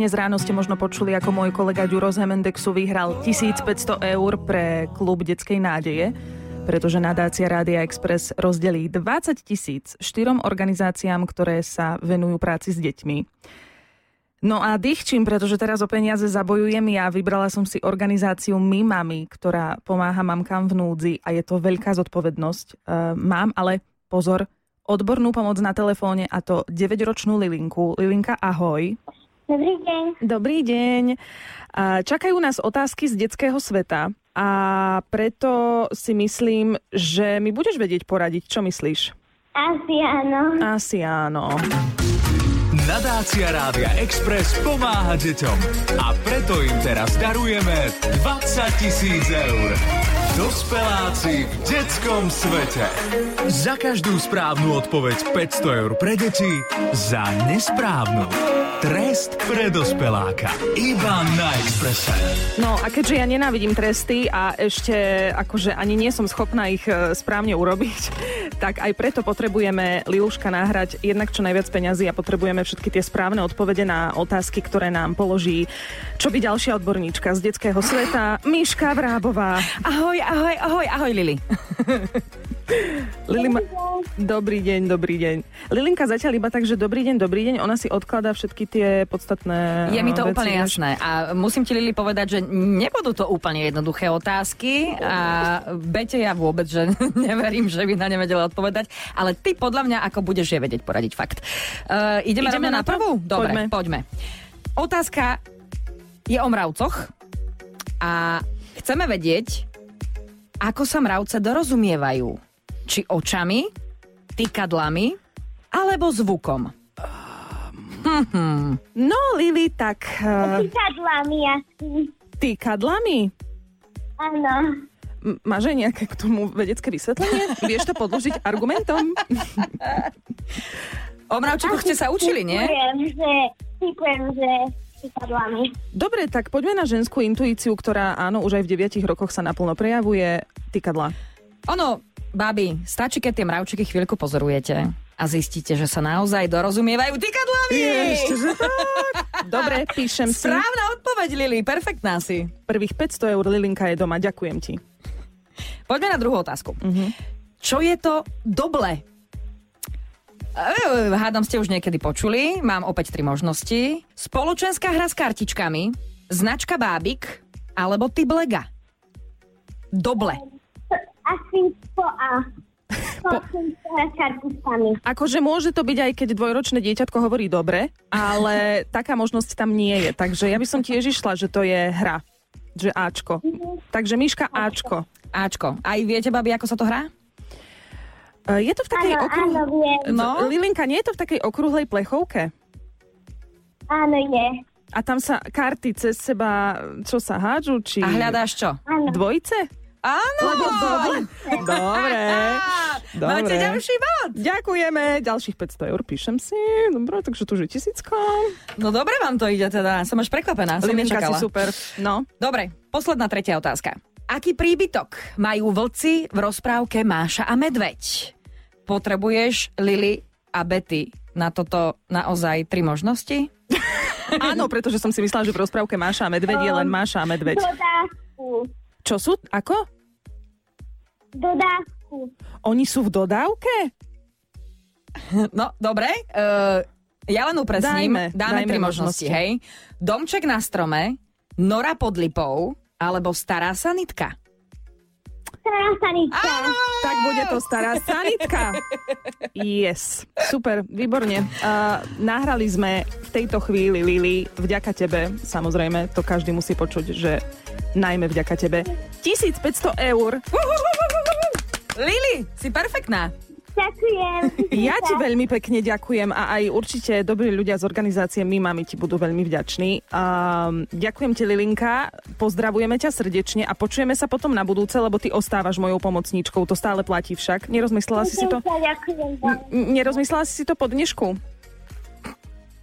Dnes ráno ste možno počuli, ako môj kolega Ďuro z Hemendexu vyhral 1500 eur pre klub detskej nádeje pretože nadácia Rádia Express rozdelí 20 tisíc štyrom organizáciám, ktoré sa venujú práci s deťmi. No a dýchčím, pretože teraz o peniaze zabojujem ja. Vybrala som si organizáciu My Mami, ktorá pomáha mamkám v núdzi a je to veľká zodpovednosť. Uh, mám ale pozor, odbornú pomoc na telefóne a to 9-ročnú Lilinku. Lilinka, ahoj. Dobrý deň. Dobrý deň. Čakajú nás otázky z detského sveta a preto si myslím, že mi budeš vedieť poradiť. Čo myslíš? Asi áno. Asi áno. Nadácia Rádia Express pomáha deťom a preto im teraz darujeme 20 tisíc eur. Dospeláci v detskom svete. Za každú správnu odpoveď 500 eur pre deti, za nesprávnu Trest pre dospeláka. Iba na Expresse. No a keďže ja nenávidím tresty a ešte akože ani nie som schopná ich e, správne urobiť, tak aj preto potrebujeme Liluška nahrať jednak čo najviac peňazí a potrebujeme všetky tie správne odpovede na otázky, ktoré nám položí čo by ďalšia odborníčka z detského sveta, Miška Vrábová. Ahoj, ahoj, ahoj, ahoj Lili. Lili ma... Dobrý deň, dobrý deň. Lilinka zatiaľ iba tak, že dobrý deň, dobrý deň. Ona si odkladá všetky tie podstatné Je mi to veci, úplne jasné. A musím ti, Lili, povedať, že nebudú to úplne jednoduché otázky a Bete ja vôbec, že neverím, že by na ne vedela odpovedať, ale ty podľa mňa ako budeš je vedieť poradiť fakt. Uh, ideme, Ideme na na prvú? Dobre, Poďme. poďme. Otázka je o mravcoch a chceme vedieť, ako sa mravce dorozumievajú. Či očami, tykadlami, alebo zvukom. No, Lili, tak uh, Pýtadlami asi. tykadlami. Áno. M- máš aj nejaké k tomu vedecké vysvetlenie? Vieš to podložiť argumentom? O mravčekoch ste sa učili, nie? Typujem, že, typujem, že. Dobre, tak poďme na ženskú intuíciu, ktorá áno, už aj v 9 rokoch sa naplno prejavuje. Tykadla. Ono, babi, stačí, keď tie mravčeky chvíľku pozorujete a zistíte, že sa naozaj dorozumievajú tykadlami. že tak. Dobre, píšem si. Správna odpoveď, Lili, perfektná si. Prvých 500 eur Lilinka je doma, ďakujem ti. Poďme na druhú otázku. Mhm. Čo je to doble? Hádam ste už niekedy počuli, mám opäť tri možnosti. Spoločenská hra s kartičkami, značka Bábik alebo typ Lega. Doble. Asi po A. Po. Akože môže to byť aj keď dvojročné dieťatko hovorí dobre, ale taká možnosť tam nie je. Takže ja by som tiež išla, že to je hra. Že Ačko. Takže Miška Ačko. Ačko. Aj viete, babi, ako sa to hrá? E, Je to v takej áno, viem. No. Lilinka, nie je to v takej okrúhlej plechovke? Áno, je. A tam sa karty cez seba, čo sa hádžu, či... A hľadáš čo? Áno. Dvojice? Áno! Lebo dobre. Dobre. Dobre. Máte ďalší bod. Ďakujeme. Ďalších 500 eur píšem si. Dobre, takže tu už je tisícka. No dobre vám to ide teda. Som až prekvapená. Som si nečakala. super. No. Dobre, posledná tretia otázka. Aký príbytok majú vlci v rozprávke Máša a Medveď? Potrebuješ, Lily a Betty, na toto naozaj tri možnosti? Áno, pretože som si myslela, že v rozprávke Máša a Medveď je len Máša a Medveď. Dodávku. Čo sú? Ako? Dodávku. Oni sú v dodávke? No, dobre. Uh, ja len upresním. Dajme, Dáme dajme tri možnosti, možnosti. hej. Domček na strome, nora pod lipou, alebo stará sanitka. Stará sanitka. Tak bude to stará sanitka. Yes. Super, výborne. Uh, nahrali sme v tejto chvíli, Lili, vďaka tebe, samozrejme, to každý musí počuť, že najmä vďaka tebe, 1500 eur. Lili, si perfektná. Ďakujem. Ja ti veľmi pekne ďakujem a aj určite dobrí ľudia z organizácie My Mami ti budú veľmi vďační. Um, ďakujem ti, Lilinka, pozdravujeme ťa srdečne a počujeme sa potom na budúce, lebo ty ostávaš mojou pomocníčkou, to stále platí však. Nerozmyslela si si to? N- Nerozmyslela si si to po dnešku?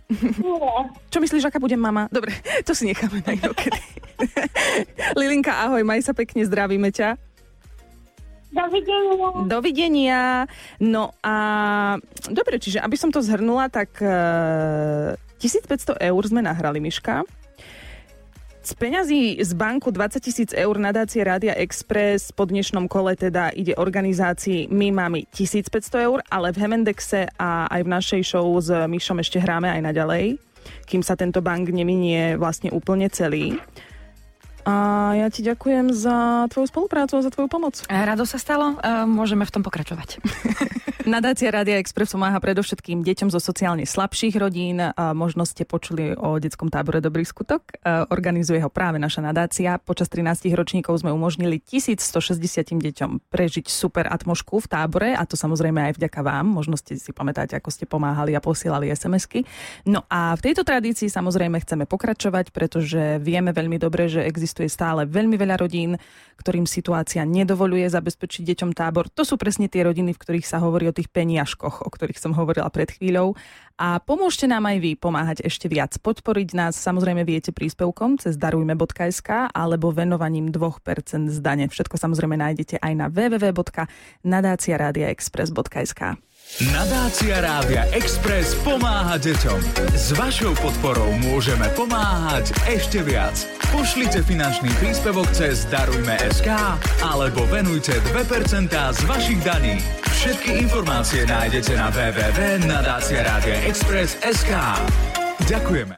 Nie. Čo myslíš, aká budem mama? Dobre, to si necháme na inokedy. Lilinka, ahoj, maj sa pekne, zdravíme ťa. Dovidenia. Dovidenia. No a dobre, čiže aby som to zhrnula, tak e, 1500 eur sme nahrali, Miška. Z peňazí z banku 20 tisíc eur nadácie Rádia Express po dnešnom kole teda ide organizácii My máme 1500 eur, ale v Hemendexe a aj v našej show s Myšom ešte hráme aj naďalej, kým sa tento bank neminie vlastne úplne celý. A ja ti ďakujem za tvoju spoluprácu a za tvoju pomoc. Rado sa stalo, môžeme v tom pokračovať. Nadácia Rádia Express pomáha predovšetkým deťom zo sociálne slabších rodín. Možno ste počuli o detskom tábore Dobrý skutok. Organizuje ho práve naša nadácia. Počas 13 ročníkov sme umožnili 1160 deťom prežiť super atmošku v tábore a to samozrejme aj vďaka vám. Možno ste si pamätáte, ako ste pomáhali a posielali SMS-ky. No a v tejto tradícii samozrejme chceme pokračovať, pretože vieme veľmi dobre, že existuje stále veľmi veľa rodín, ktorým situácia nedovoluje zabezpečiť deťom tábor. To sú presne tie rodiny, v ktorých sa hovorí o tých peniažkoch, o ktorých som hovorila pred chvíľou. A pomôžte nám aj vy pomáhať ešte viac. Podporiť nás samozrejme viete príspevkom cez darujme.sk alebo venovaním 2% zdane. Všetko samozrejme nájdete aj na www.nadáciaradiaexpress.sk. Nadácia Rádia Express pomáha deťom. S vašou podporou môžeme pomáhať ešte viac. Pošlite finančný príspevok cez Darujme.sk alebo venujte 2% z vašich daní. Všetky informácie nájdete na www.nadáciaradiaexpress.sk Ďakujeme.